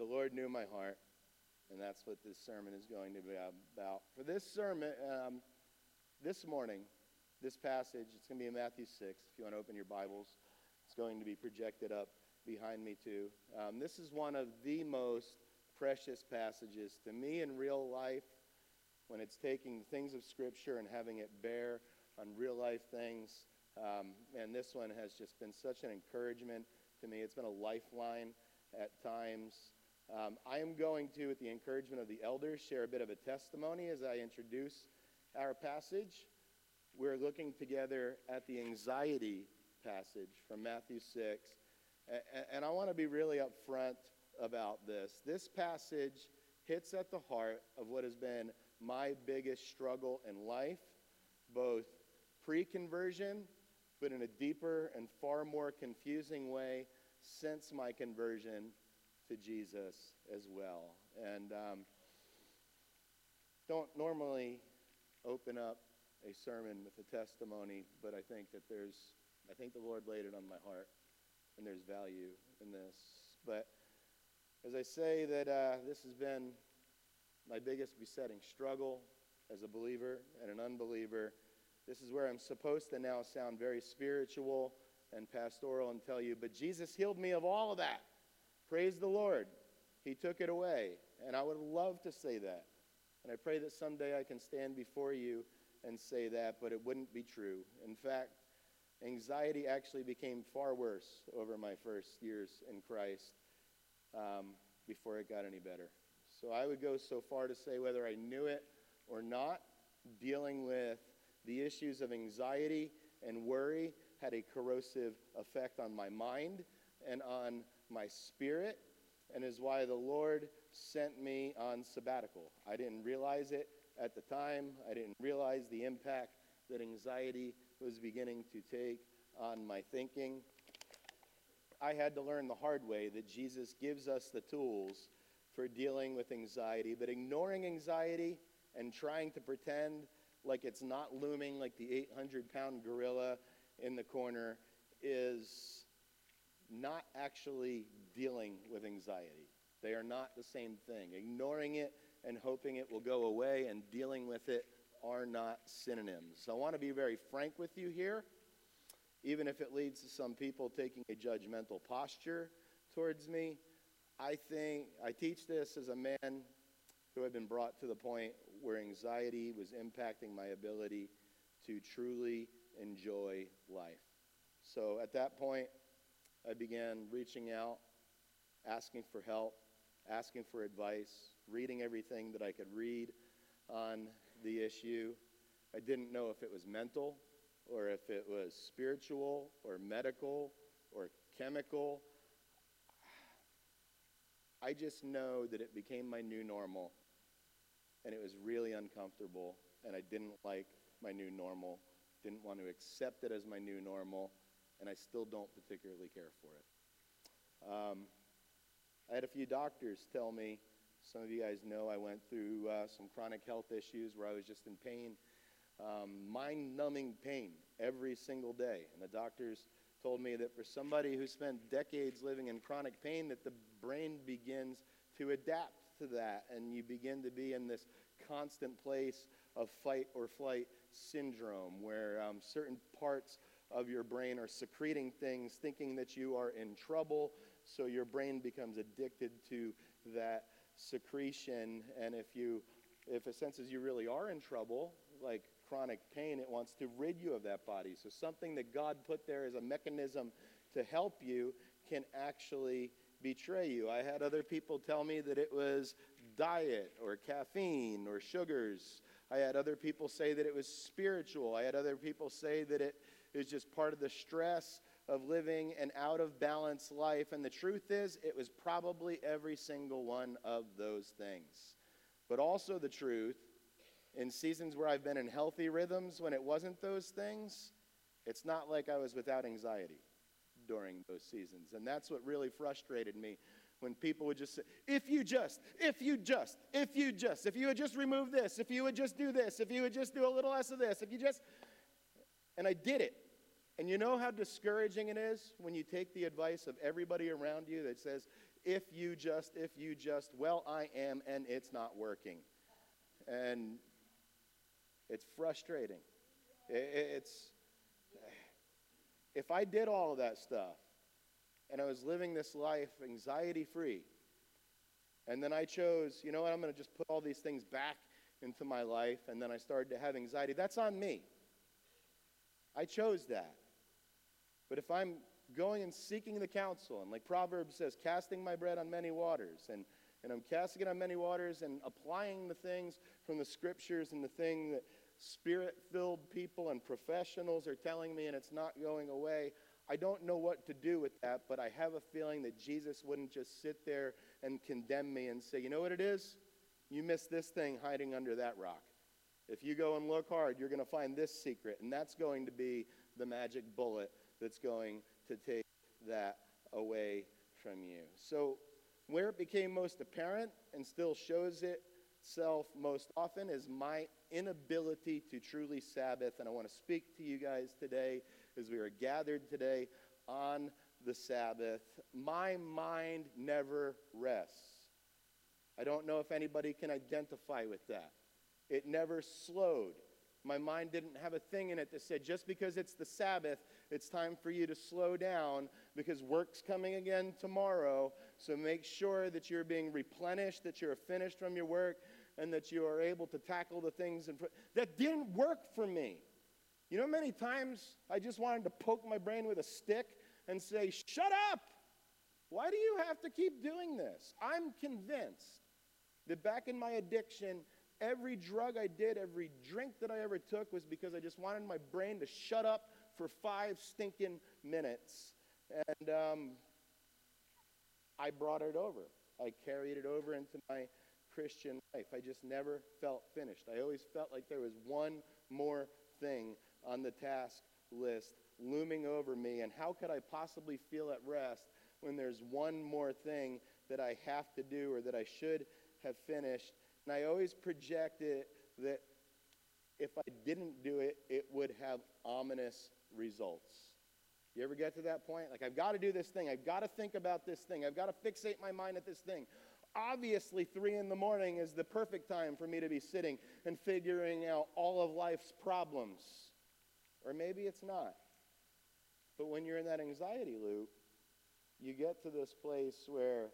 the Lord knew my heart, and that's what this sermon is going to be about. For this sermon, um, this morning, this passage, it's going to be in Matthew 6. If you want to open your Bibles, it's going to be projected up behind me, too. Um, this is one of the most precious passages to me in real life when it's taking things of Scripture and having it bear on real life things. Um, and this one has just been such an encouragement to me. It's been a lifeline at times. Um, I am going to, with the encouragement of the elders, share a bit of a testimony as I introduce our passage. We're looking together at the anxiety passage from Matthew 6. And I want to be really upfront about this. This passage hits at the heart of what has been my biggest struggle in life, both pre conversion, but in a deeper and far more confusing way since my conversion to Jesus as well. And um, don't normally open up a sermon with a testimony, but I think that there's, I think the Lord laid it on my heart, and there's value in this. But as I say that uh, this has been my biggest besetting struggle as a believer and an unbeliever, this is where I'm supposed to now sound very spiritual and pastoral and tell you, but Jesus healed me of all of that. Praise the Lord. He took it away. And I would love to say that. And I pray that someday I can stand before you and say that, but it wouldn't be true. In fact, anxiety actually became far worse over my first years in Christ um, before it got any better. So I would go so far to say, whether I knew it or not, dealing with the issues of anxiety and worry had a corrosive effect on my mind and on my spirit, and is why the Lord sent me on sabbatical. I didn't realize it at the time, I didn't realize the impact that anxiety was beginning to take on my thinking. I had to learn the hard way that Jesus gives us the tools for dealing with anxiety, but ignoring anxiety and trying to pretend like it's not looming like the 800 pound gorilla in the corner is not actually dealing with anxiety. They are not the same thing. Ignoring it and hoping it will go away and dealing with it are not synonyms. So I want to be very frank with you here, even if it leads to some people taking a judgmental posture towards me. I think I teach this as a man who had been brought to the point where anxiety was impacting my ability to truly enjoy life. So at that point, I began reaching out, asking for help, asking for advice, reading everything that I could read on the issue. I didn't know if it was mental or if it was spiritual or medical or chemical. I just know that it became my new normal and it was really uncomfortable and I didn't like my new normal, didn't want to accept it as my new normal, and I still don't particularly care for it. Um, I had a few doctors tell me, some of you guys know I went through uh, some chronic health issues where I was just in pain, um, mind numbing pain every single day. And the doctors told me that for somebody who spent decades living in chronic pain, that the brain begins to adapt to that and you begin to be in this constant place of fight or flight syndrome where um, certain parts of your brain are secreting things, thinking that you are in trouble. So your brain becomes addicted to that secretion. And if you, if it senses you really are in trouble, like chronic pain, it wants to rid you of that body. So something that God put there as a mechanism to help you can actually betray you. I had other people tell me that it was diet or caffeine or sugars. I had other people say that it was spiritual. I had other people say that it is just part of the stress of living an out of balance life. And the truth is, it was probably every single one of those things. But also, the truth, in seasons where I've been in healthy rhythms when it wasn't those things, it's not like I was without anxiety during those seasons. And that's what really frustrated me when people would just say, if you just, if you just, if you just, if you would just remove this, if you would just do this, if you would just do a little less of this, if you just. And I did it. And you know how discouraging it is when you take the advice of everybody around you that says, if you just, if you just, well, I am, and it's not working. And it's frustrating. It's, if I did all of that stuff and I was living this life anxiety free, and then I chose, you know what, I'm going to just put all these things back into my life, and then I started to have anxiety, that's on me. I chose that. But if I'm going and seeking the counsel, and like Proverbs says, casting my bread on many waters, and, and I'm casting it on many waters and applying the things from the scriptures and the thing that spirit filled people and professionals are telling me, and it's not going away. I don't know what to do with that, but I have a feeling that Jesus wouldn't just sit there and condemn me and say, you know what it is? You missed this thing hiding under that rock. If you go and look hard, you're going to find this secret, and that's going to be the magic bullet that's going to take that away from you. So, where it became most apparent and still shows itself most often is my inability to truly Sabbath. And I want to speak to you guys today as we are gathered today on the Sabbath. My mind never rests. I don't know if anybody can identify with that. It never slowed. My mind didn't have a thing in it that said, just because it's the Sabbath, it's time for you to slow down because work's coming again tomorrow. So make sure that you're being replenished, that you're finished from your work, and that you are able to tackle the things. That didn't work for me. You know, many times I just wanted to poke my brain with a stick and say, Shut up! Why do you have to keep doing this? I'm convinced that back in my addiction, every drug I did, every drink that I ever took was because I just wanted my brain to shut up for five stinking minutes. And um, I brought it over. I carried it over into my Christian life. I just never felt finished. I always felt like there was one more thing on the task list looming over me. And how could I possibly feel at rest when there's one more thing that I have to do or that I should have finished? And I always projected that if I didn't do it, it would have ominous results. You ever get to that point? Like, I've got to do this thing. I've got to think about this thing. I've got to fixate my mind at this thing. Obviously, three in the morning is the perfect time for me to be sitting and figuring out all of life's problems. Or maybe it's not. But when you're in that anxiety loop, you get to this place where,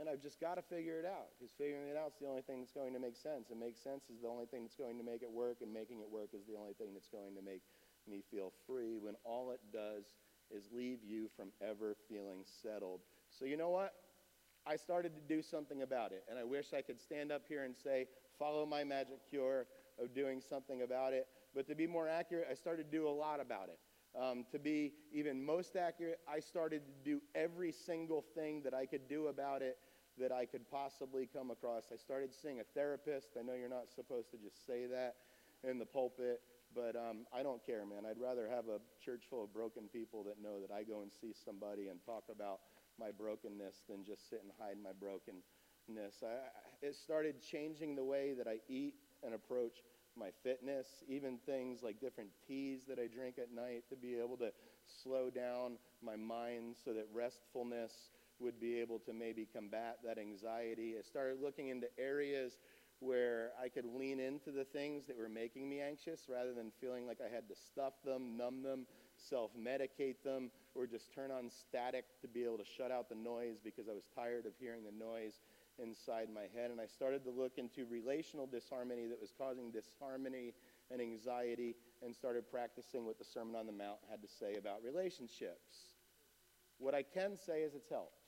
and I've just got to figure it out because figuring it out is the only thing that's going to make sense. And make sense is the only thing that's going to make it work, and making it work is the only thing that's going to make me feel free when all it does is leave you from ever feeling settled. So, you know what? I started to do something about it. And I wish I could stand up here and say, follow my magic cure of doing something about it. But to be more accurate, I started to do a lot about it. Um, to be even most accurate, I started to do every single thing that I could do about it that I could possibly come across. I started seeing a therapist. I know you're not supposed to just say that in the pulpit, but um, I don't care, man. I'd rather have a church full of broken people that know that I go and see somebody and talk about my brokenness than just sit and hide my brokenness. I, it started changing the way that I eat and approach my fitness, even things like different teas that I drink at night to be able to slow down my mind so that restfulness would be able to maybe combat that anxiety. I started looking into areas where I could lean into the things that were making me anxious rather than feeling like I had to stuff them, numb them, self medicate them, or just turn on static to be able to shut out the noise because I was tired of hearing the noise inside my head. And I started to look into relational disharmony that was causing disharmony and anxiety and started practicing what the Sermon on the Mount had to say about relationships. What I can say is it's helped.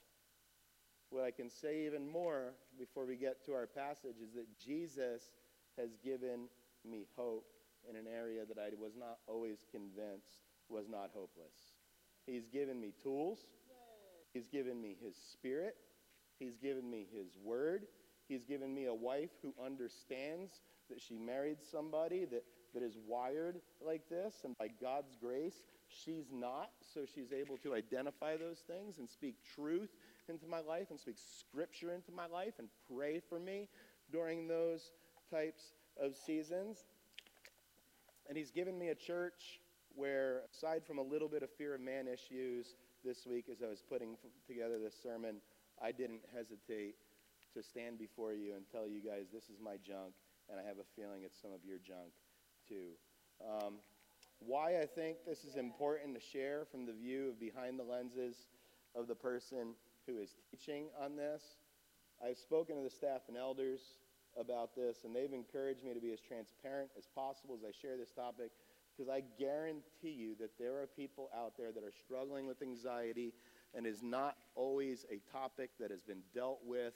What I can say even more before we get to our passage is that Jesus has given me hope in an area that I was not always convinced was not hopeless. He's given me tools. He's given me his spirit. He's given me his word. He's given me a wife who understands that she married somebody that, that is wired like this. And by God's grace, she's not. So she's able to identify those things and speak truth into my life and speak scripture into my life and pray for me during those types of seasons. And he's given me a church where, aside from a little bit of fear of man issues this week as I was putting together this sermon, I didn't hesitate to stand before you and tell you guys this is my junk, and I have a feeling it's some of your junk too. Um, why I think this is important to share from the view of behind the lenses of the person who is teaching on this. I've spoken to the staff and elders about this, and they've encouraged me to be as transparent as possible as I share this topic because I guarantee you that there are people out there that are struggling with anxiety and is not always a topic that has been dealt with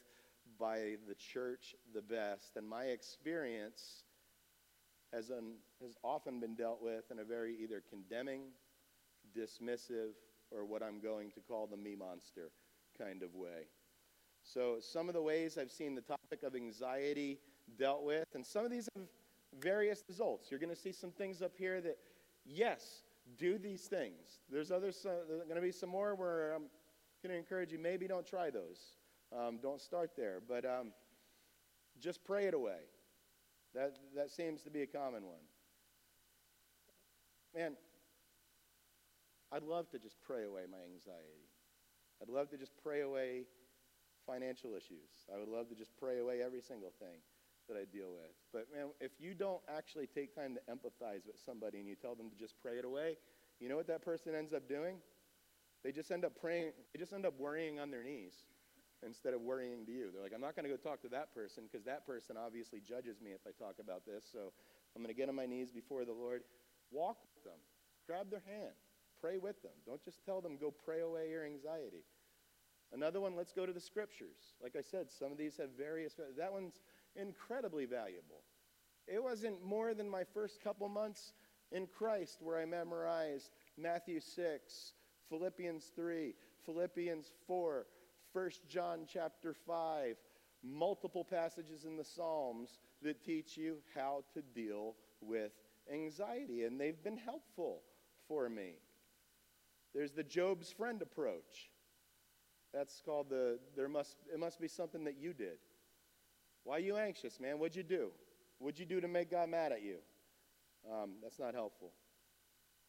by the church the best. And my experience has, has often been dealt with in a very either condemning, dismissive, or what I'm going to call the me monster kind of way. So, some of the ways I've seen the topic of anxiety dealt with, and some of these have various results. You're going to see some things up here that, yes, do these things. There's others, uh, there's going to be some more where I'm going to encourage you, maybe don't try those. Um, don't start there. But um, just pray it away. That, that seems to be a common one. Man, I'd love to just pray away my anxiety. I'd love to just pray away financial issues. I would love to just pray away every single thing that I deal with. But man, if you don't actually take time to empathize with somebody and you tell them to just pray it away, you know what that person ends up doing? They just end up praying, they just end up worrying on their knees instead of worrying to you. They're like, I'm not going to go talk to that person because that person obviously judges me if I talk about this. So I'm going to get on my knees before the Lord. Walk with them, grab their hand, pray with them. Don't just tell them, go pray away your anxiety. Another one, let's go to the scriptures. Like I said, some of these have various, that one's incredibly valuable. It wasn't more than my first couple months in Christ where I memorized Matthew 6, Philippians 3, Philippians 4, 1 John chapter 5, multiple passages in the Psalms that teach you how to deal with anxiety, and they've been helpful for me. There's the Job's friend approach. That's called the there must it must be something that you did. Why are you anxious, man? What'd you do? What'd you do to make God mad at you? Um, that's not helpful.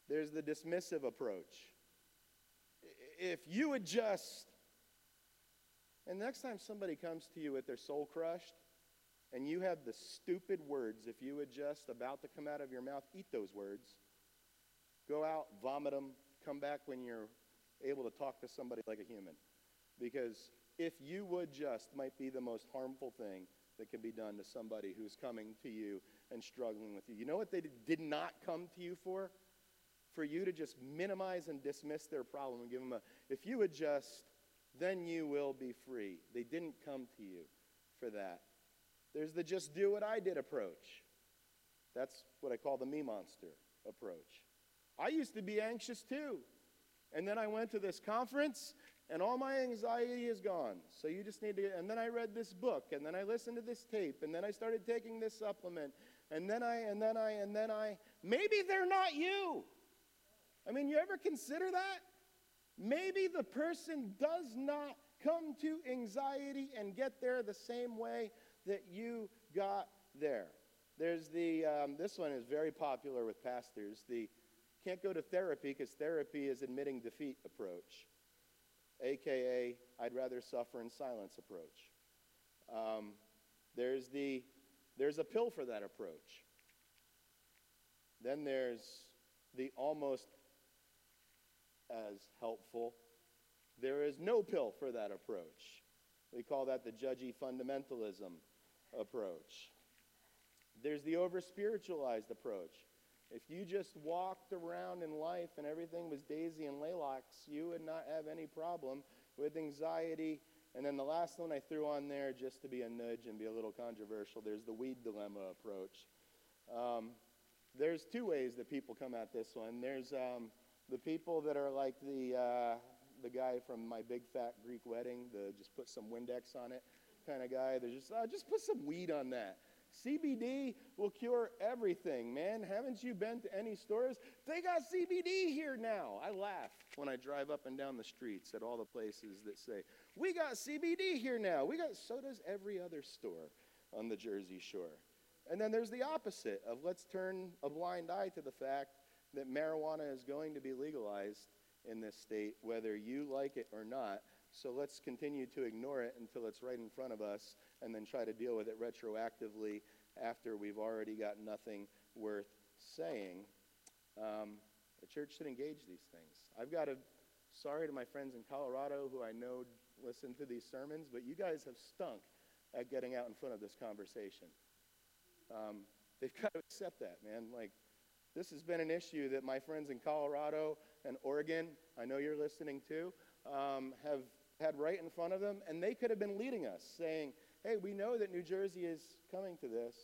There's the dismissive approach. If you would just and next time somebody comes to you with their soul crushed, and you have the stupid words, if you would just about to come out of your mouth, eat those words. Go out, vomit them, come back when you're able to talk to somebody like a human. Because if you would just might be the most harmful thing that can be done to somebody who's coming to you and struggling with you. You know what they did not come to you for? For you to just minimize and dismiss their problem and give them a, if you adjust, then you will be free. They didn't come to you for that. There's the just do what I did approach. That's what I call the me monster approach. I used to be anxious too. And then I went to this conference and all my anxiety is gone. So you just need to, and then I read this book, and then I listened to this tape, and then I started taking this supplement, and then I, and then I, and then I, maybe they're not you. I mean, you ever consider that? Maybe the person does not come to anxiety and get there the same way that you got there. There's the, um, this one is very popular with pastors, the can't go to therapy because therapy is admitting defeat approach, aka I'd rather suffer in silence approach. Um, there's the, there's a pill for that approach. Then there's the almost as helpful. There is no pill for that approach. We call that the judgy fundamentalism approach. There's the over spiritualized approach. If you just walked around in life and everything was daisy and lilacs, you would not have any problem with anxiety. And then the last one I threw on there, just to be a nudge and be a little controversial, there's the weed dilemma approach. Um, there's two ways that people come at this one. There's um, the people that are like the, uh, the guy from my big fat Greek wedding, the just put some Windex on it kind of guy. They're just, uh, just put some weed on that. CBD will cure everything, man. Haven't you been to any stores? They got CBD here now. I laugh when I drive up and down the streets at all the places that say, We got CBD here now. We got so does every other store on the Jersey Shore. And then there's the opposite of let's turn a blind eye to the fact that marijuana is going to be legalized in this state, whether you like it or not, So let's continue to ignore it until it's right in front of us and then try to deal with it retroactively after we've already got nothing worth saying. Um, the church should engage these things. I've got to, sorry to my friends in Colorado who I know listen to these sermons, but you guys have stunk at getting out in front of this conversation. Um, they've got to accept that, man. Like, this has been an issue that my friends in Colorado and Oregon, I know you're listening too, um, have had right in front of them, and they could have been leading us, saying, hey, we know that New Jersey is coming to this.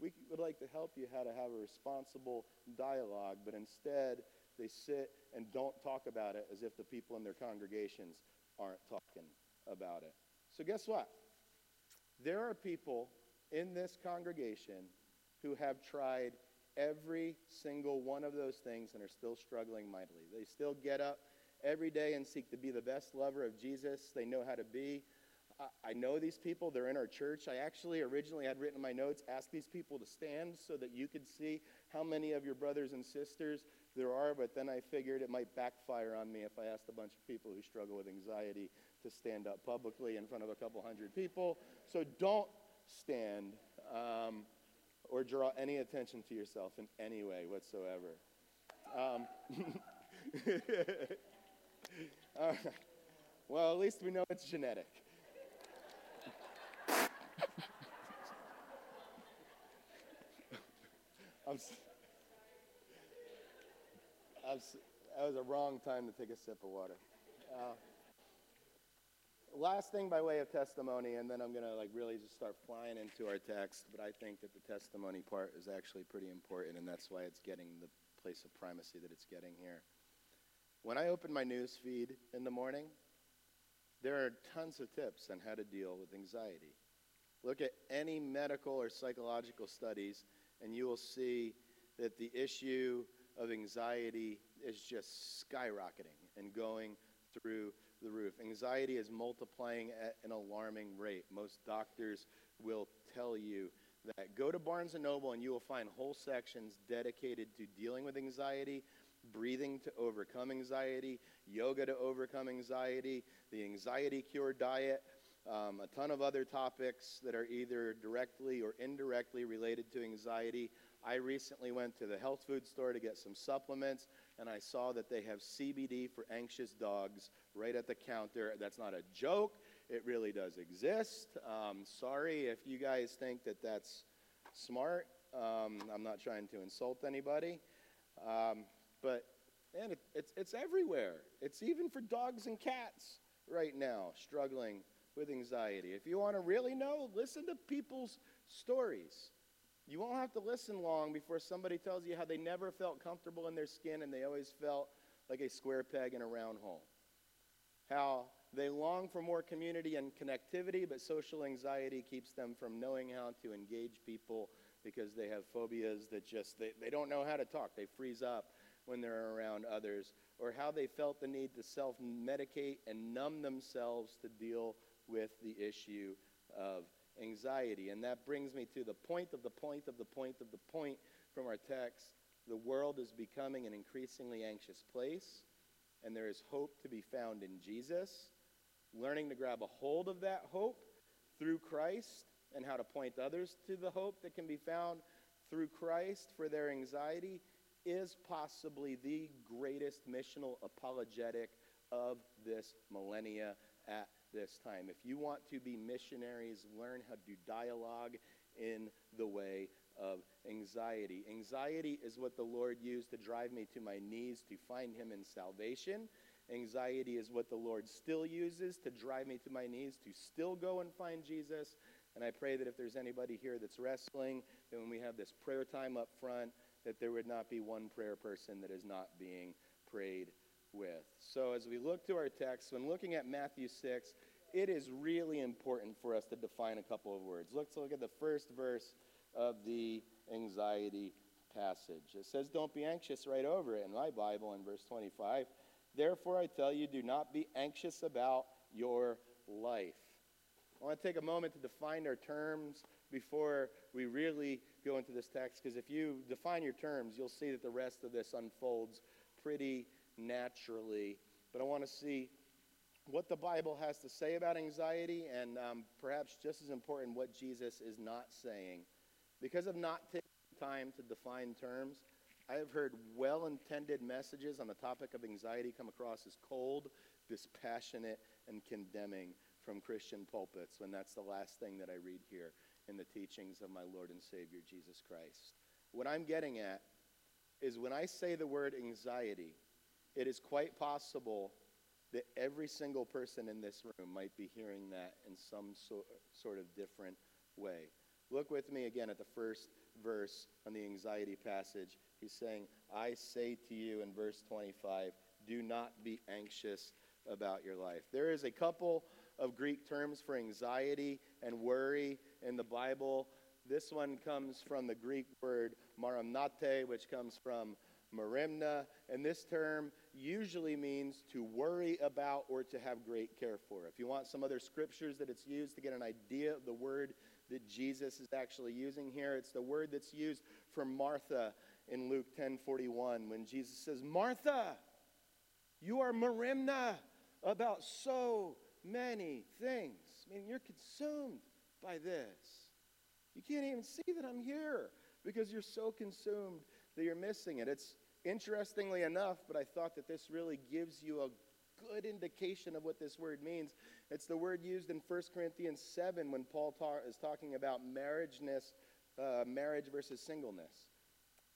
We would like to help you how to have a responsible dialogue, but instead they sit and don't talk about it as if the people in their congregations aren't talking about it. So, guess what? There are people in this congregation who have tried every single one of those things and are still struggling mightily. They still get up every day and seek to be the best lover of Jesus they know how to be. I know these people, they're in our church. I actually originally had written in my notes, ask these people to stand so that you could see how many of your brothers and sisters there are, but then I figured it might backfire on me if I asked a bunch of people who struggle with anxiety to stand up publicly in front of a couple hundred people. So don't stand um, or draw any attention to yourself in any way whatsoever. Um, well, at least we know it's genetic. I'm, that was a wrong time to take a sip of water. Uh, last thing by way of testimony, and then I'm going to like really just start flying into our text. But I think that the testimony part is actually pretty important, and that's why it's getting the place of primacy that it's getting here. When I open my news feed in the morning, there are tons of tips on how to deal with anxiety. Look at any medical or psychological studies, and you will see that the issue of anxiety is just skyrocketing and going through the roof. Anxiety is multiplying at an alarming rate. Most doctors will tell you that. Go to Barnes and Noble and you will find whole sections dedicated to dealing with anxiety, breathing to overcome anxiety, yoga to overcome anxiety, the anxiety cure diet, um, a ton of other topics that are either directly or indirectly related to anxiety. I recently went to the health food store to get some supplements, and I saw that they have CBD for anxious dogs right at the counter. That's not a joke, it really does exist. Um, sorry if you guys think that that's smart. Um, I'm not trying to insult anybody. Um, but, man, it, it's, it's everywhere. It's even for dogs and cats right now struggling with anxiety. If you want to really know, listen to people's stories. You won't have to listen long before somebody tells you how they never felt comfortable in their skin and they always felt like a square peg in a round hole. How they long for more community and connectivity, but social anxiety keeps them from knowing how to engage people because they have phobias that just, they, they don't know how to talk. They freeze up when they're around others. Or how they felt the need to self medicate and numb themselves to deal with the issue of anxiety. And that brings me to the point of the point of the point of the point from our text. The world is becoming an increasingly anxious place, and there is hope to be found in Jesus. Learning to grab a hold of that hope through Christ and how to point others to the hope that can be found through Christ for their anxiety is possibly the greatest missional apologetic of this millennia at this time. If you want to be missionaries, learn how to do dialogue in the way of anxiety. Anxiety is what the Lord used to drive me to my knees to find Him in salvation. Anxiety is what the Lord still uses to drive me to my knees to still go and find Jesus. And I pray that if there's anybody here that's wrestling, that when we have this prayer time up front, that there would not be one prayer person that is not being prayed with. So, as we look to our text, when looking at Matthew 6, it is really important for us to define a couple of words. Let's look at the first verse of the anxiety passage. It says, Don't be anxious right over it in my Bible in verse 25. Therefore, I tell you, do not be anxious about your life. I want to take a moment to define our terms before we really go into this text, because if you define your terms, you'll see that the rest of this unfolds pretty naturally. But I want to see what the Bible has to say about anxiety, and um, perhaps just as important, what Jesus is not saying. Because of not taking time to define terms, I have heard well intended messages on the topic of anxiety come across as cold, dispassionate, and condemning from Christian pulpits when that's the last thing that I read here in the teachings of my Lord and Savior Jesus Christ. What I'm getting at is when I say the word anxiety, it is quite possible that every single person in this room might be hearing that in some so, sort of different way. Look with me again at the first verse on the anxiety passage. He's saying, I say to you in verse 25, do not be anxious about your life. There is a couple of Greek terms for anxiety and worry in the Bible. This one comes from the Greek word marimnate, which comes from merimna, and this term usually means to worry about or to have great care for. If you want some other scriptures that it's used to get an idea of the word that Jesus is actually using here, it's the word that's used for Martha in Luke 10:41 when Jesus says, "Martha, you are merimna about so many things. I mean, you're consumed by this. You can't even see that I'm here because you're so consumed that you're missing it. It's interestingly enough, but I thought that this really gives you a good indication of what this word means. It's the word used in 1 Corinthians 7 when Paul ta- is talking about marriageness, uh, marriage versus singleness,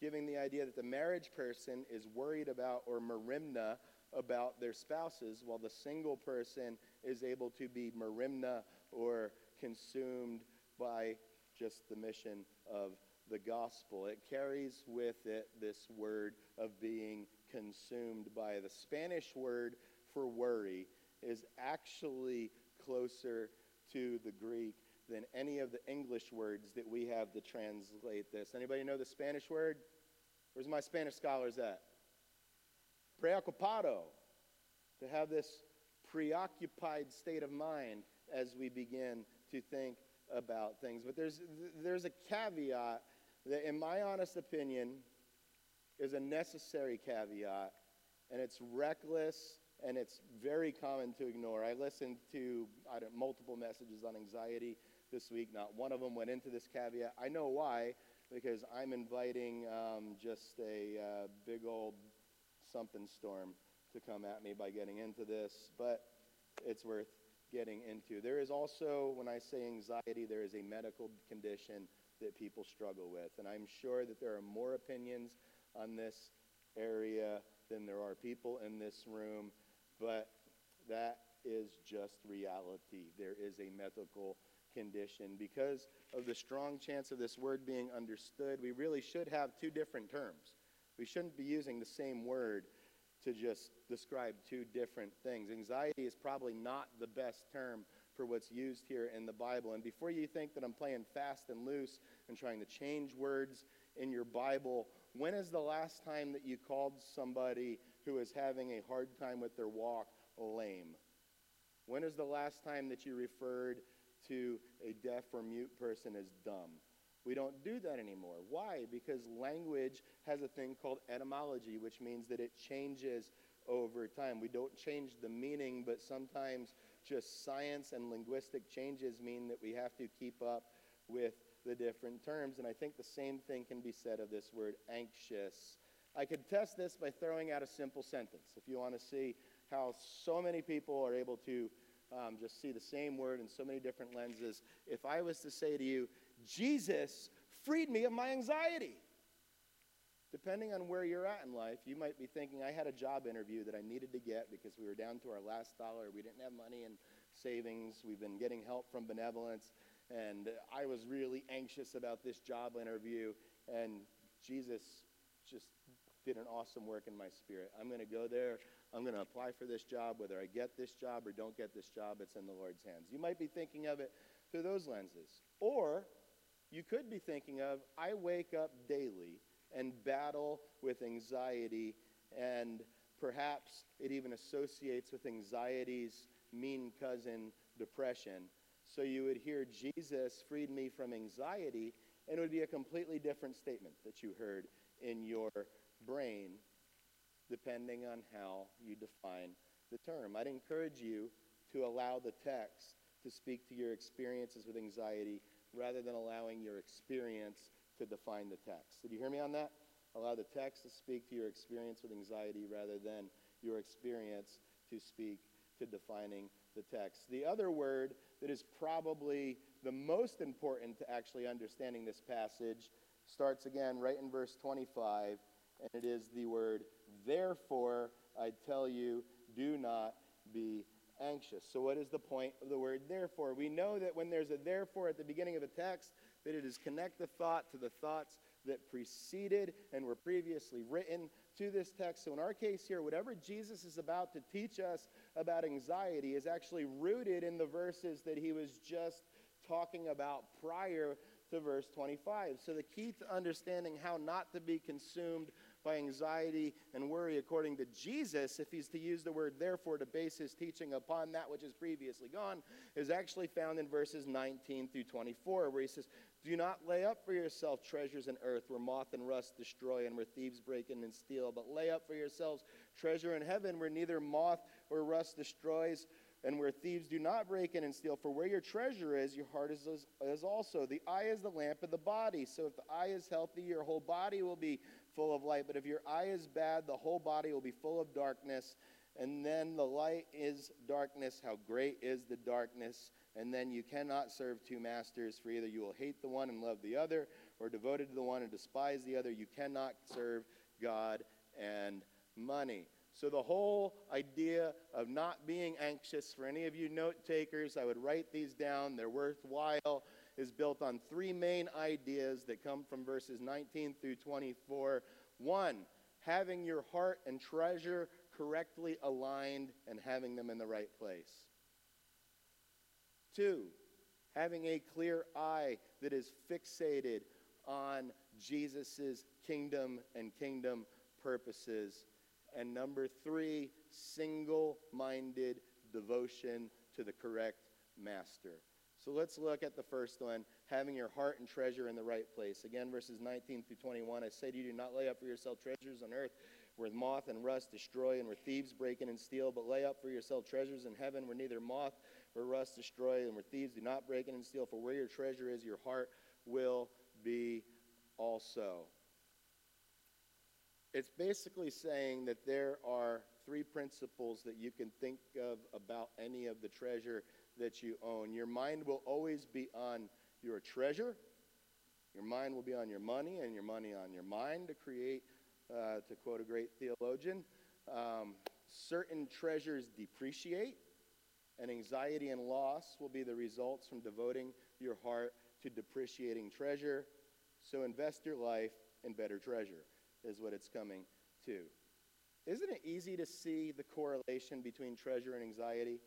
giving the idea that the marriage person is worried about or merimna about their spouses, while the single person is able to be merimna or consumed by just the mission of the gospel. It carries with it this word of being consumed by. The Spanish word for worry is actually closer to the Greek than any of the English words that we have to translate this. Anybody know the Spanish word? Where's my Spanish scholars at? Preocupado. To have this preoccupied state of mind as we begin to think about things. But there's, there's a caveat that, in my honest opinion, is a necessary caveat, and it's reckless and it's very common to ignore. I listened to I multiple messages on anxiety this week. Not one of them went into this caveat. I know why, because I'm inviting um, just a uh, big old something storm to come at me by getting into this, but it's worth getting into. There is also, when I say anxiety, there is a medical condition that people struggle with. And I'm sure that there are more opinions on this area than there are people in this room, but that is just reality. There is a medical condition. Because of the strong chance of this word being understood, we really should have two different terms. We shouldn't be using the same word to just describe two different things. Anxiety is probably not the best term for what's used here in the Bible. And before you think that I'm playing fast and loose and trying to change words in your Bible, when is the last time that you called somebody who is having a hard time with their walk lame? When is the last time that you referred to a deaf or mute person as dumb? We don't do that anymore. Why? Because language has a thing called etymology, which means that it changes over time. We don't change the meaning, but sometimes just science and linguistic changes mean that we have to keep up with the different terms. And I think the same thing can be said of this word anxious. I could test this by throwing out a simple sentence. If you want to see how so many people are able to um, just see the same word in so many different lenses, if I was to say to you, Jesus freed me of my anxiety. Depending on where you're at in life, you might be thinking, I had a job interview that I needed to get because we were down to our last dollar. We didn't have money in savings. We've been getting help from benevolence. And I was really anxious about this job interview. And Jesus just did an awesome work in my spirit. I'm going to go there. I'm going to apply for this job. Whether I get this job or don't get this job, it's in the Lord's hands. You might be thinking of it through those lenses. Or you could be thinking of, I wake up daily and battle with anxiety, and perhaps it even associates with anxiety's mean cousin, depression. So you would hear, Jesus freed me from anxiety, and it would be a completely different statement that you heard in your brain, depending on how you define the term. I'd encourage you to allow the text to speak to your experiences with anxiety rather than allowing your experience to define the text. Did you hear me on that? Allow the text to speak to your experience with anxiety rather than your experience to speak to defining the text. The other word that is probably the most important to actually understanding this passage starts again right in verse 25, and it is the word, therefore, I tell you, do not be anxious. So, what is the point of the word therefore? We know that when there's a therefore at the beginning of a text, that it is connect the thought to the thoughts that preceded and were previously written to this text. So, in our case here, whatever Jesus is about to teach us about anxiety is actually rooted in the verses that he was just talking about prior to verse 25. So, the key to understanding how not to be consumed by anxiety and worry, according to Jesus, if he's to use the word therefore to base his teaching upon that which is previously gone, is actually found in verses 19 through 24, where he says, Do not lay up for yourself treasures in earth where moth and rust destroy and where thieves break in and steal, but lay up for yourselves treasure in heaven where neither moth or rust destroys and where thieves do not break in and steal. For where your treasure is, your heart is, is also. The eye is the lamp of the body. So if the eye is healthy, your whole body will be full of light. But if your eye is bad, the whole body will be full of darkness. And then the light is darkness. How great is the darkness? And then you cannot serve two masters, for either you will hate the one and love the other, or devoted to the one and despise the other. You cannot serve God and money. So, the whole idea of not being anxious, for any of you note takers, I would write these down, they're worthwhile, is built on three main ideas that come from verses 19 through 24. One, having your heart and treasure correctly aligned and having them in the right place. Two, having a clear eye that is fixated on Jesus' kingdom and kingdom purposes. And number three, single minded devotion to the correct master. So let's look at the first one having your heart and treasure in the right place. Again, verses 19 through 21. I say to you, do not lay up for yourself treasures on earth where moth and rust destroy and where thieves break in and steal, but lay up for yourself treasures in heaven where neither moth nor rust destroy and where thieves do not break in and steal. For where your treasure is, your heart will be also. It's basically saying that there are three principles that you can think of about any of the treasure that you own. Your mind will always be on your treasure. Your mind will be on your money, and your money on your mind, to create, uh, to quote a great theologian. Um, certain treasures depreciate, and anxiety and loss will be the results from devoting your heart to depreciating treasure. So invest your life in better treasure is what it's coming to. Isn't it easy to see the correlation between treasure and anxiety?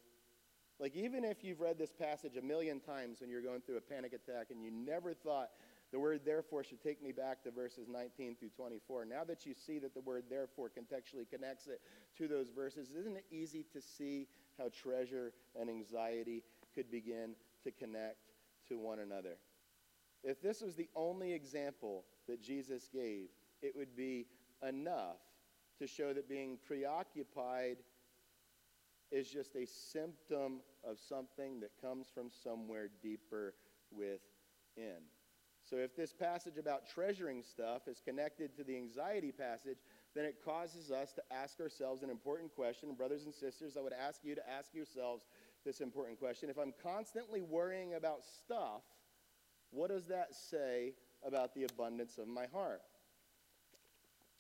Like, even if you've read this passage a million times when you're going through a panic attack and you never thought the word therefore should take me back to verses 19 through 24, now that you see that the word therefore contextually connects it to those verses, isn't it easy to see how treasure and anxiety could begin to connect to one another? If this was the only example that Jesus gave, it would be enough to show that being preoccupied is just a symptom of something that comes from somewhere deeper within. So, if this passage about treasuring stuff is connected to the anxiety passage, then it causes us to ask ourselves an important question. Brothers and sisters, I would ask you to ask yourselves this important question. If I'm constantly worrying about stuff, what does that say about the abundance of my heart?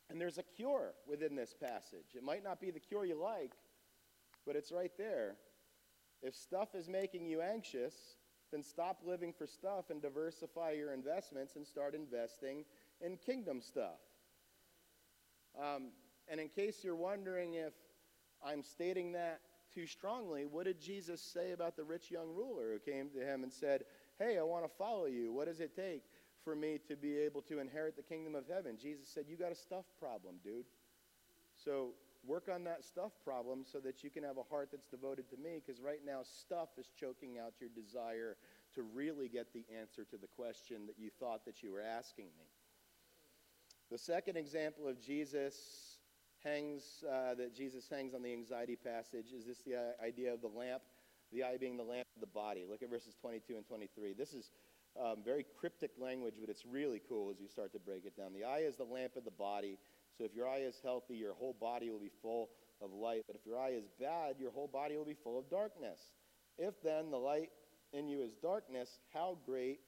And there's a cure within this passage. It might not be the cure you like, but it's right there. If stuff is making you anxious, then stop living for stuff and diversify your investments and start investing in kingdom stuff. Um, and in case you're wondering if I'm stating that too strongly, what did Jesus say about the rich young ruler who came to him and said, Hey, I want to follow you. What does it take for me to be able to inherit the kingdom of heaven? Jesus said, You got a stuff problem, dude. So work on that stuff problem so that you can have a heart that's devoted to me because right now stuff is choking out your desire to really get the answer to the question that you thought that you were asking me. The second example of Jesus hangs, uh, that Jesus hangs on the anxiety passage is this the uh, idea of the lamp, the eye being the lamp of the body. Look at verses 22 and 23. This is um, very cryptic language, but it's really cool as you start to break it down. The eye is the lamp of the body. So if your eye is healthy, your whole body will be full of light. But if your eye is bad, your whole body will be full of darkness. If then the light in you is darkness, how great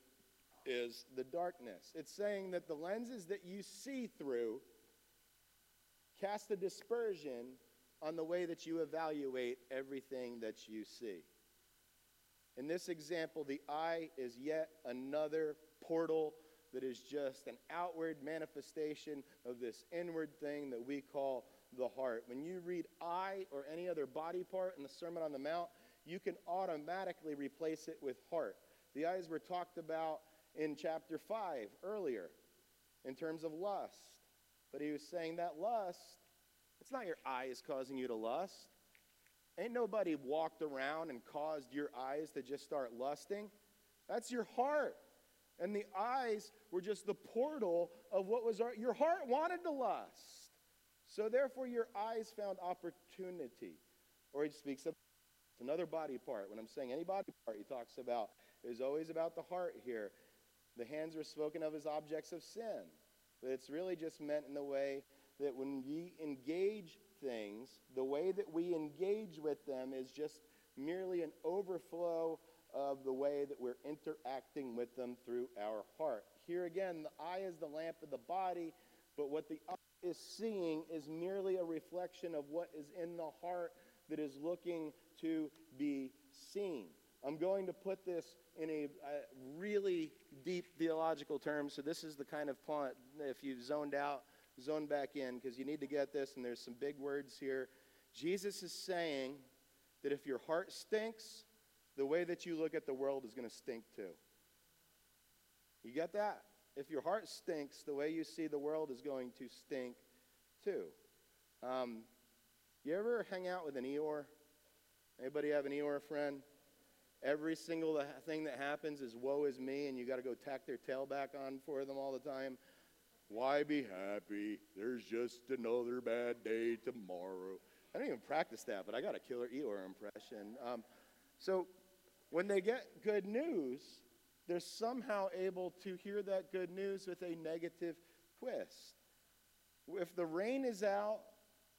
is the darkness? It's saying that the lenses that you see through cast a dispersion on the way that you evaluate everything that you see. In this example, the eye is yet another portal that is just an outward manifestation of this inward thing that we call the heart. When you read eye or any other body part in the Sermon on the Mount, you can automatically replace it with heart. The eyes were talked about in chapter 5 earlier in terms of lust. But he was saying that lust, it's not your eyes causing you to lust. Ain't nobody walked around and caused your eyes to just start lusting. That's your heart. And the eyes were just the portal of what was our, your heart wanted to lust. So therefore, your eyes found opportunity. Or he speaks of another body part. When I'm saying any body part, he talks about is always about the heart here. The hands were spoken of as objects of sin. But it's really just meant in the way that when we engage things, the way that we engage with them is just merely an overflow of the way that we're interacting with them through our heart. Here again, the eye is the lamp of the body, but what the eye is seeing is merely a reflection of what is in the heart that is looking to be seen. I'm going to put this in a, a really deep theological term. So this is the kind of point, if you've zoned out, zone back in, because you need to get this, and there's some big words here. Jesus is saying that if your heart stinks, the way that you look at the world is going to stink too. You get that? If your heart stinks, the way you see the world is going to stink too. Um, you ever hang out with an Eeyore? Anybody have an Eeyore friend? Every single thing that happens is woe is me, and you got to go tack their tail back on for them all the time. Why be happy? There's just another bad day tomorrow. I don't even practice that, but I got a killer Eeyore impression. Um, so when they get good news, they're somehow able to hear that good news with a negative twist. If the rain is out,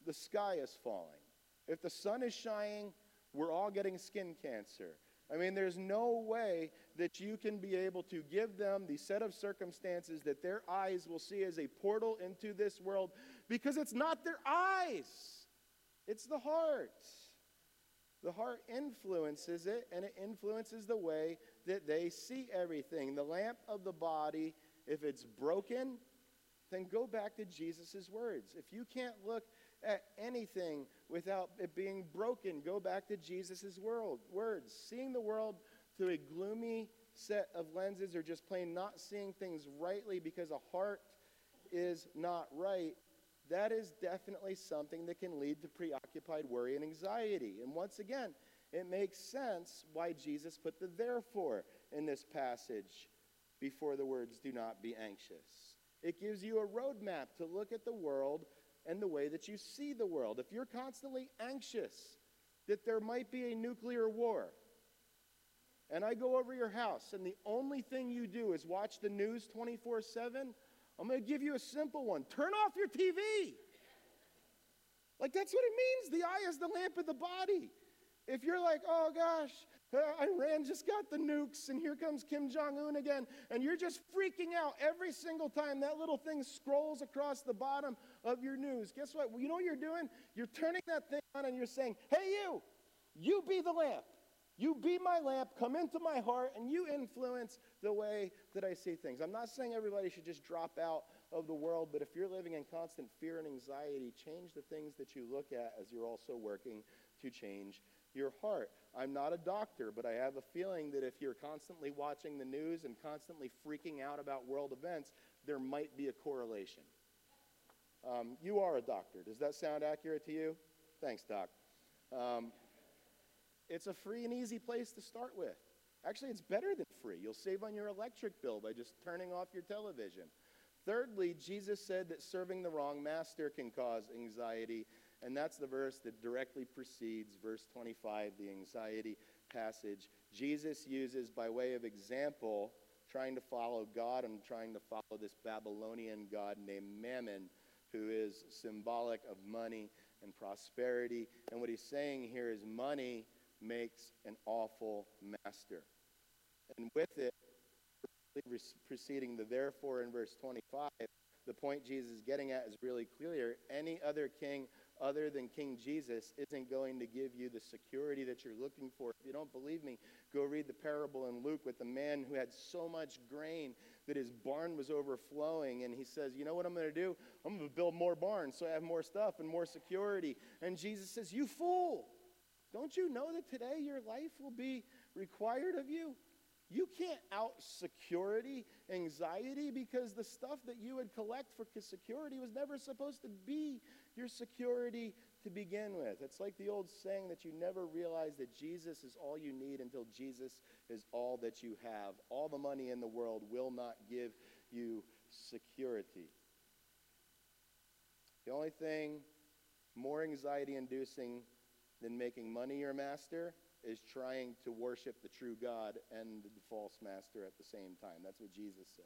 the sky is falling. If the sun is shining, we're all getting skin cancer. I mean, there's no way that you can be able to give them the set of circumstances that their eyes will see as a portal into this world because it's not their eyes, it's the heart. The heart influences it, and it influences the way that they see everything. The lamp of the body, if it's broken, then go back to Jesus' words. If you can't look at anything without it being broken. Go back to Jesus' world, words. Seeing the world through a gloomy set of lenses or just plain not seeing things rightly because a heart is not right, that is definitely something that can lead to preoccupied worry and anxiety. And once again, it makes sense why Jesus put the therefore in this passage before the words do not be anxious. It gives you a roadmap to look at the world and the way that you see the world. If you're constantly anxious that there might be a nuclear war, and I go over your house, and the only thing you do is watch the news 24 7, I'm going to give you a simple one turn off your TV. Like, that's what it means. The eye is the lamp of the body. If you're like, oh gosh, uh, Iran just got the nukes, and here comes Kim Jong un again, and you're just freaking out every single time that little thing scrolls across the bottom of your news. Guess what? You know what you're doing? You're turning that thing on and you're saying, hey, you, you be the lamp. You be my lamp, come into my heart, and you influence the way that I see things. I'm not saying everybody should just drop out of the world, but if you're living in constant fear and anxiety, change the things that you look at as you're also working to change your heart. I'm not a doctor, but I have a feeling that if you're constantly watching the news and constantly freaking out about world events, there might be a correlation. Um, you are a doctor. Does that sound accurate to you? Thanks, Doc. Um, it's a free and easy place to start with. Actually, it's better than free. You'll save on your electric bill by just turning off your television. Thirdly, Jesus said that serving the wrong master can cause anxiety, and that's the verse that directly precedes verse 25, the anxiety passage. Jesus uses, by way of example, trying to follow God and trying to follow this Babylonian god named Mammon, who is symbolic of money and prosperity. And what he's saying here is money makes an awful master. And with it, preceding the therefore in verse 25, the point Jesus is getting at is really clear. Any other king other than King Jesus isn't going to give you the security that you're looking for. If you don't believe me, go read the parable in Luke with the man who had so much grain that his barn was overflowing. And he says, You know what I'm going to do? I'm going to build more barns so I have more stuff and more security. And Jesus says, You fool! Don't you know that today your life will be required of you? You can't out security anxiety because the stuff that you would collect for security was never supposed to be your security to begin with. It's like the old saying that you never realize that Jesus is all you need until Jesus is all that you have. All the money in the world will not give you security. The only thing more anxiety inducing than making money your master is trying to worship the true God and the false master at the same time. That's what Jesus says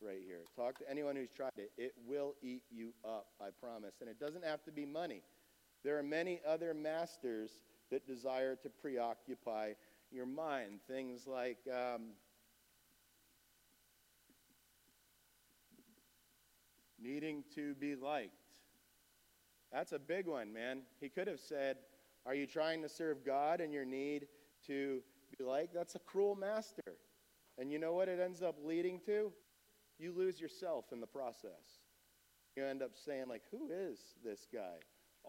right here. Talk to anyone who's tried it. It will eat you up, I promise. And it doesn't have to be money. There are many other masters that desire to preoccupy your mind. Things like um, needing to be liked. That's a big one, man. He could have said, are you trying to serve God and your need to be like? That's a cruel master. And you know what it ends up leading to? You lose yourself in the process. You end up saying, like, who is this guy?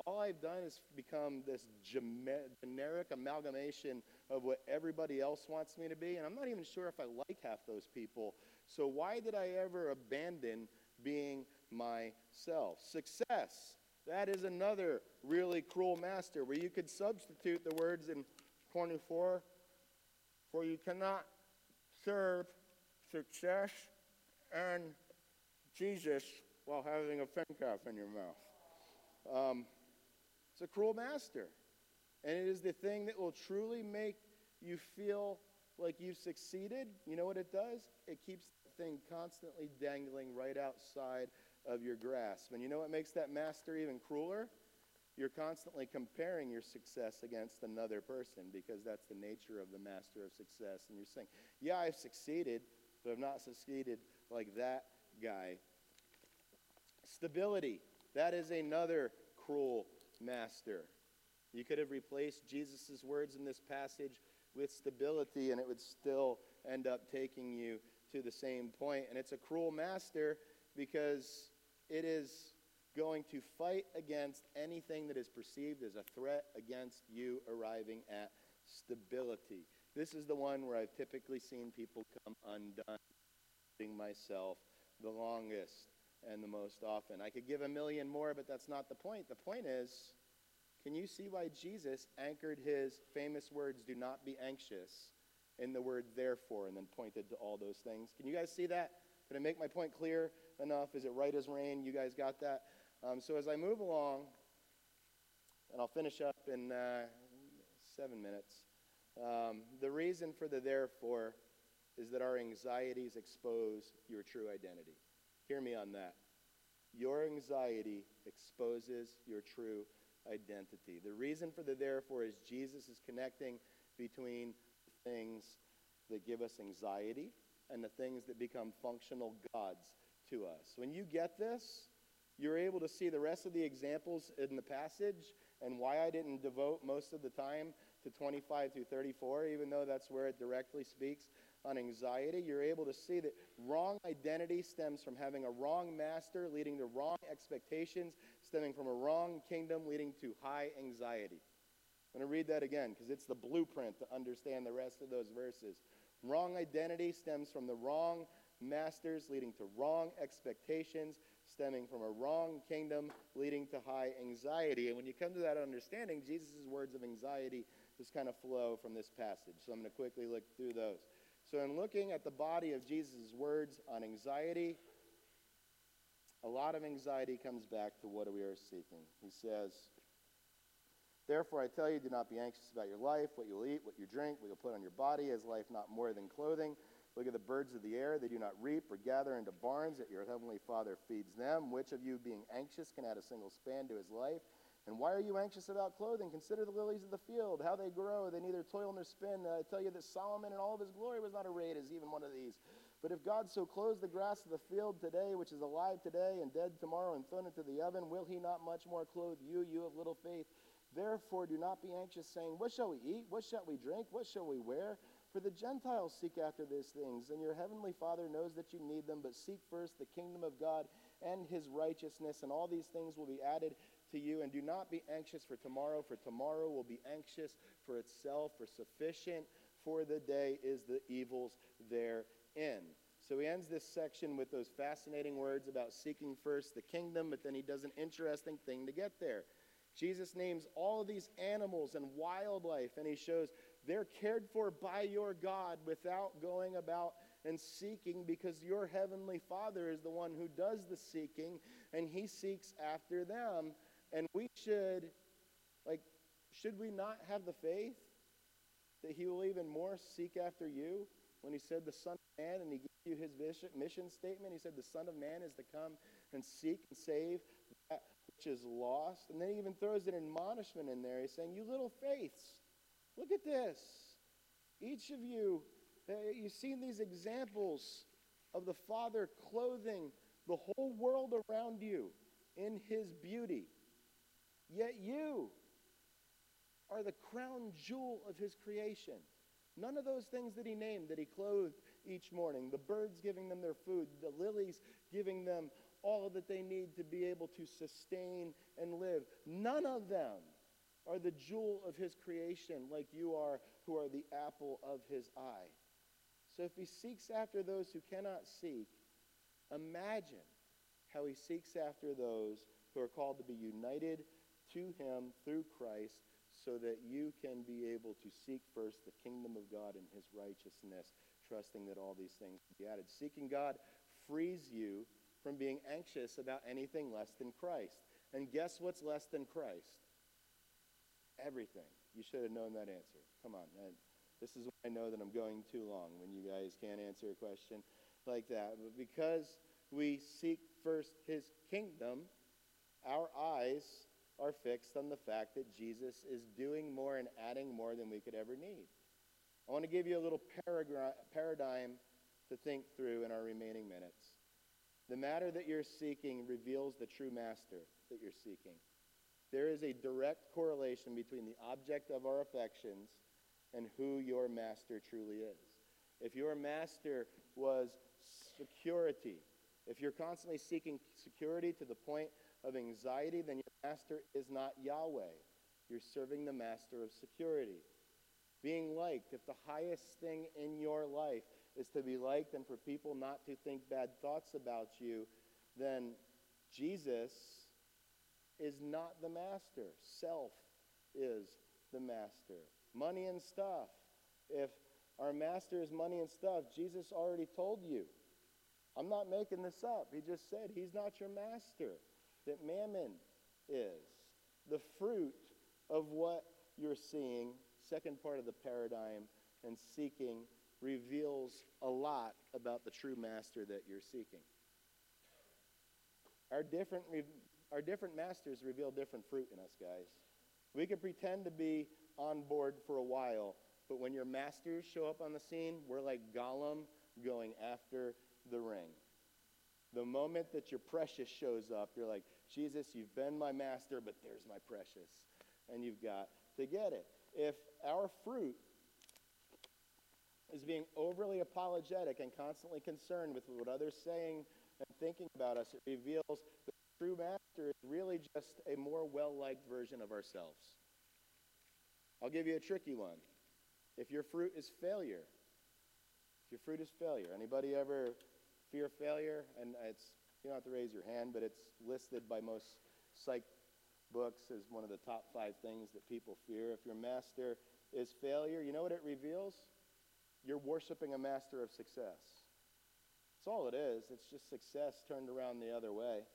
All I've done is become this generic amalgamation of what everybody else wants me to be, and I'm not even sure if I like half those people. So why did I ever abandon being myself? Success that is another really cruel master where you could substitute the words in 24 for you cannot serve success and Jesus while having a cap in your mouth. Um, it's a cruel master. And it is the thing that will truly make you feel like you've succeeded. You know what it does? It keeps the thing constantly dangling right outside of your grasp. And you know what makes that master even crueler? You're constantly comparing your success against another person because that's the nature of the master of success. And you're saying, Yeah, I've succeeded, but I've not succeeded like that guy. Stability. That is another cruel master. You could have replaced Jesus' words in this passage with stability, and it would still end up taking you to the same point. And it's a cruel master because it is going to fight against anything that is perceived as a threat against you arriving at stability. This is the one where I've typically seen people come undone, myself the longest and the most often. I could give a million more, but that's not the point. The point is, can you see why Jesus anchored his famous words, do not be anxious, in the word therefore, and then pointed to all those things? Can you guys see that? Did I make my point clear? enough? Is it right as rain? You guys got that? Um, so as I move along, and I'll finish up in uh, seven minutes, um, the reason for the therefore is that our anxieties expose your true identity. Hear me on that. Your anxiety exposes your true identity. The reason for the therefore is Jesus is connecting between things that give us anxiety and the things that become functional gods to us. When you get this, you're able to see the rest of the examples in the passage and why I didn't devote most of the time to 25 through 34, even though that's where it directly speaks on anxiety. You're able to see that wrong identity stems from having a wrong master, leading to wrong expectations, stemming from a wrong kingdom, leading to high anxiety. I'm going to read that again because it's the blueprint to understand the rest of those verses. Wrong identity stems from the wrong masters, leading to wrong expectations, stemming from a wrong kingdom, leading to high anxiety. And when you come to that understanding, Jesus' words of anxiety just kind of flow from this passage. So I'm going to quickly look through those. So, in looking at the body of Jesus' words on anxiety, a lot of anxiety comes back to what we are seeking. He says, Therefore, I tell you, do not be anxious about your life, what you'll eat, what you drink, what you'll put on your body. Is life not more than clothing? Look at the birds of the air. They do not reap or gather into barns, yet your heavenly Father feeds them. Which of you, being anxious, can add a single span to his life? And why are you anxious about clothing? Consider the lilies of the field, how they grow. They neither toil nor spin. I tell you that Solomon in all of his glory was not arrayed as even one of these. But if God so clothes the grass of the field today, which is alive today and dead tomorrow and thrown into the oven, will he not much more clothe you, you of little faith? Therefore, do not be anxious, saying, What shall we eat? What shall we drink? What shall we wear? For the Gentiles seek after these things, and your heavenly Father knows that you need them. But seek first the kingdom of God and his righteousness, and all these things will be added to you. And do not be anxious for tomorrow, for tomorrow will be anxious for itself, for sufficient for the day is the evils therein in. So he ends this section with those fascinating words about seeking first the kingdom, but then he does an interesting thing to get there. Jesus names all of these animals and wildlife, and he shows they're cared for by your God without going about and seeking because your heavenly Father is the one who does the seeking, and he seeks after them. And we should, like, should we not have the faith that he will even more seek after you? when he said the Son of Man, and he gave you his mission statement. He said the Son of Man is to come and seek and save is lost. And then he even throws an admonishment in there. He's saying, You little faiths, look at this. Each of you, uh, you've seen these examples of the Father clothing the whole world around you in his beauty. Yet you are the crown jewel of his creation. None of those things that he named that he clothed each morning the birds giving them their food, the lilies giving them all that they need to be able to sustain and live. None of them are the jewel of his creation like you are, who are the apple of his eye. So if he seeks after those who cannot seek, imagine how he seeks after those who are called to be united to him through Christ so that you can be able to seek first the kingdom of God and his righteousness, trusting that all these things will be added. Seeking God frees you from being anxious about anything less than Christ. And guess what's less than Christ? Everything. You should have known that answer. Come on. This is when I know that I'm going too long when you guys can't answer a question like that. But because we seek first his kingdom, our eyes are fixed on the fact that Jesus is doing more and adding more than we could ever need. I want to give you a little paradigm to think through in our remaining minutes. The matter that you're seeking reveals the true master that you're seeking. There is a direct correlation between the object of our affections and who your master truly is. If your master was security, if you're constantly seeking security to the point of anxiety, then your master is not Yahweh. You're serving the master of security. Being liked, if the highest thing in your life is to be liked and for people not to think bad thoughts about you, then Jesus is not the master. Self is the master. Money and stuff. If our master is money and stuff, Jesus already told you. I'm not making this up. He just said he's not your master that mammon is. The fruit of what you're seeing, second part of the paradigm, and seeking reveals a lot about the true master that you're seeking. Our different, our different masters reveal different fruit in us, guys. We can pretend to be on board for a while, but when your masters show up on the scene, we're like Gollum going after the ring. The moment that your precious shows up, you're like, Jesus, you've been my master, but there's my precious. And you've got to get it. If our fruit is being overly apologetic and constantly concerned with what others are saying and thinking about us, it reveals that the true master is really just a more well-liked version of ourselves. I'll give you a tricky one. If your fruit is failure, if your fruit is failure, anybody ever fear failure, and it's you don't have to raise your hand, but it's listed by most psych books as one of the top five things that people fear. If your master is failure, you know what it reveals? You're worshiping a master of success. That's all it is. It's just success turned around the other way.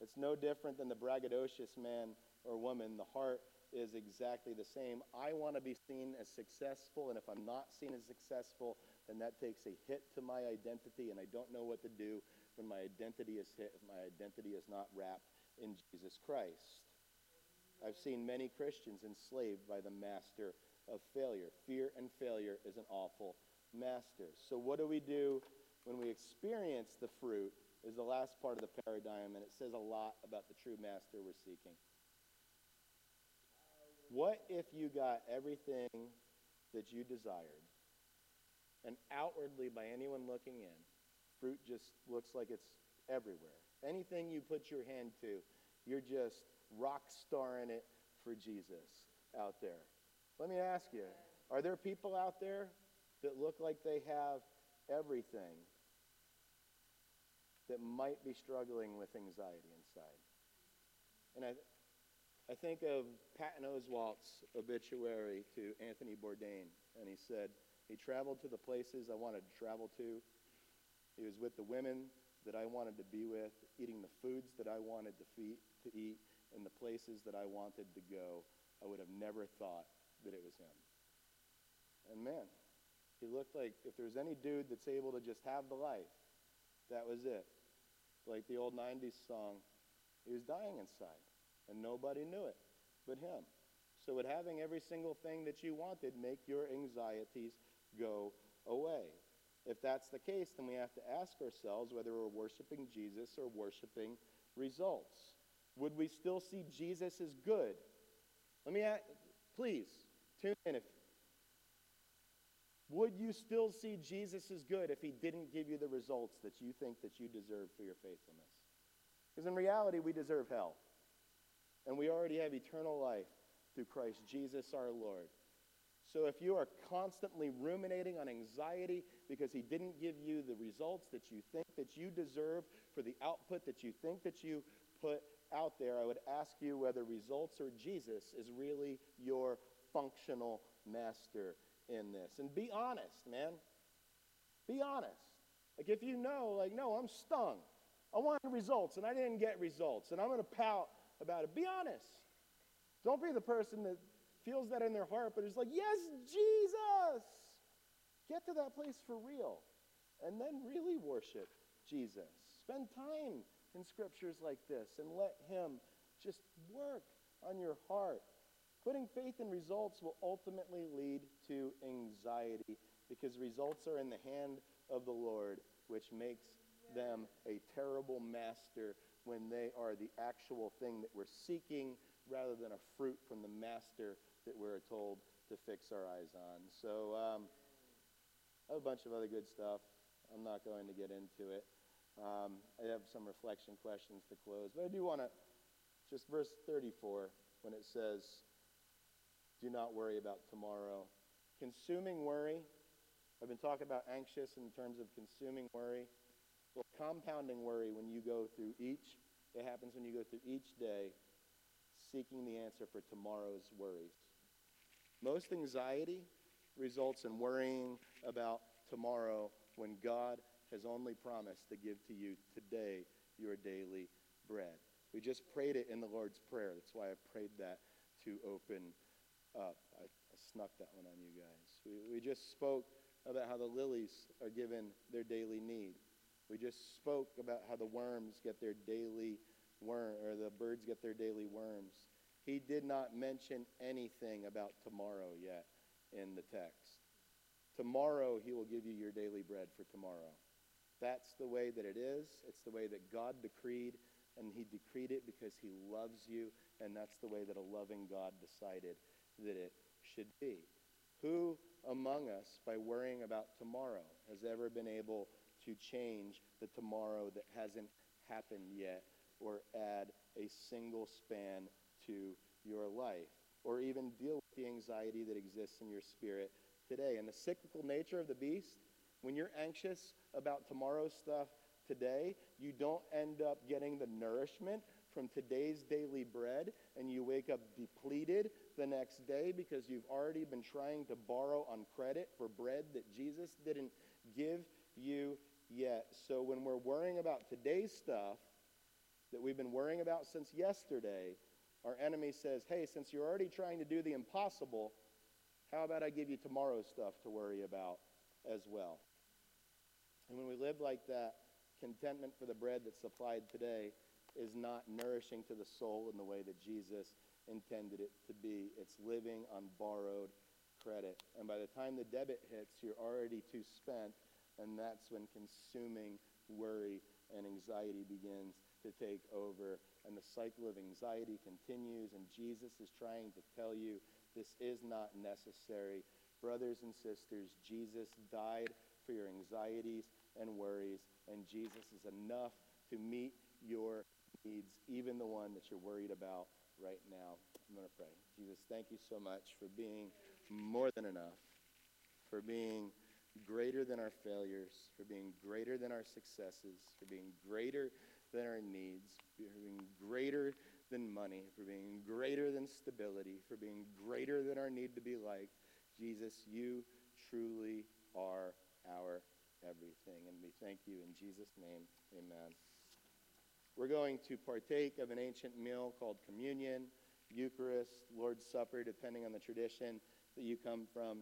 It's no different than the braggadocious man or woman. The heart is exactly the same. I want to be seen as successful, and if I'm not seen as successful, then that takes a hit to my identity, and I don't know what to do when my identity is hit, if my identity is not wrapped in Jesus Christ. I've seen many Christians enslaved by the master of failure. Fear and failure is an awful master. So, what do we do when we experience the fruit? Is the last part of the paradigm, and it says a lot about the true master we're seeking. What if you got everything that you desired, and outwardly, by anyone looking in, fruit just looks like it's everywhere? Anything you put your hand to, you're just rock starring it for Jesus out there. Let me ask you are there people out there that look like they have everything that might be struggling with anxiety inside? And I, I think of Patton Oswalt's obituary to Anthony Bourdain, and he said, He traveled to the places I wanted to travel to. He was with the women that I wanted to be with, eating the foods that I wanted to, to eat, and the places that I wanted to go. I would have never thought that it was him. And man, he looked like if there's any dude that's able to just have the life, that was it. Like the old 90s song, he was dying inside and nobody knew it but him. So, would having every single thing that you wanted make your anxieties go away? If that's the case, then we have to ask ourselves whether we're worshiping Jesus or worshiping results. Would we still see Jesus as good? Let me ask, please tune in. If, would you still see Jesus as good if he didn't give you the results that you think that you deserve for your faithfulness? Because in reality, we deserve hell. And we already have eternal life through Christ Jesus our Lord. So if you are constantly ruminating on anxiety because he didn't give you the results that you think that you deserve for the output that you think that you put out there, I would ask you whether results or Jesus is really your functional master in this. And be honest, man. Be honest. Like if you know, like, no, I'm stung. I wanted results and I didn't get results. And I'm going to pout about it. Be honest. Don't be the person that feels that in their heart, but is like, yes, Jesus. Get to that place for real. And then really worship Jesus. Spend time in scriptures like this and let Him just work on your heart. Putting faith in results will ultimately lead to anxiety because results are in the hand of the Lord, which makes them a terrible master when they are the actual thing that we're seeking rather than a fruit from the master that we're told to fix our eyes on. So um, a bunch of other good stuff. I'm not going to get into it. Um, I have some reflection questions to close, but I do want to just verse 34 when it says, Do not worry about tomorrow. Consuming worry, I've been talking about anxious in terms of consuming worry. Well, compounding worry when you go through each, it happens when you go through each day seeking the answer for tomorrow's worries. Most anxiety results in worrying about tomorrow when God has only promised to give to you today your daily bread. We just prayed it in the Lord's Prayer. That's why I prayed that to open up. I, I snuck that one on you guys. We, we just spoke about how the lilies are given their daily need. We just spoke about how the worms get their daily worm, or the birds get their daily worms. He did not mention anything about tomorrow yet in the text. Tomorrow, he will give you your daily bread for tomorrow. That's the way that it is. It's the way that God decreed, and he decreed it because he loves you, and that's the way that a loving God decided that it should be. Who among us, by worrying about tomorrow, has ever been able to change the tomorrow that hasn't happened yet or add a single span to your life or even deal with the anxiety that exists in your spirit today. And the cyclical nature of the beast, when you're anxious about tomorrow's stuff today, you don't end up getting the nourishment from today's daily bread and you wake up depleted the next day because you've already been trying to borrow on credit for bread that Jesus didn't give you yet. So when we're worrying about today's stuff that we've been worrying about since yesterday, our enemy says, hey, since you're already trying to do the impossible, how about I give you tomorrow's stuff to worry about as well? And when we live like that, contentment for the bread that's supplied today is not nourishing to the soul in the way that Jesus intended it to be. It's living on borrowed credit. And by the time the debit hits, you're already too spent, and that's when consuming worry and anxiety begins to take over. And the cycle of anxiety continues, and Jesus is trying to tell you this is not necessary. Brothers and sisters, Jesus died for your anxieties and worries, and Jesus is enough to meet your needs, even the one that you're worried about right now. I'm going to pray. Jesus, thank you so much for being more than enough, for being greater than our failures, for being greater than our successes, for being greater than our needs, for being greater than money, for being greater than stability, for being greater than our need to be liked. Jesus, you truly are our everything. And we thank you in Jesus' name. Amen. We're going to partake of an ancient meal called communion, Eucharist, Lord's Supper, depending on the tradition that you come from.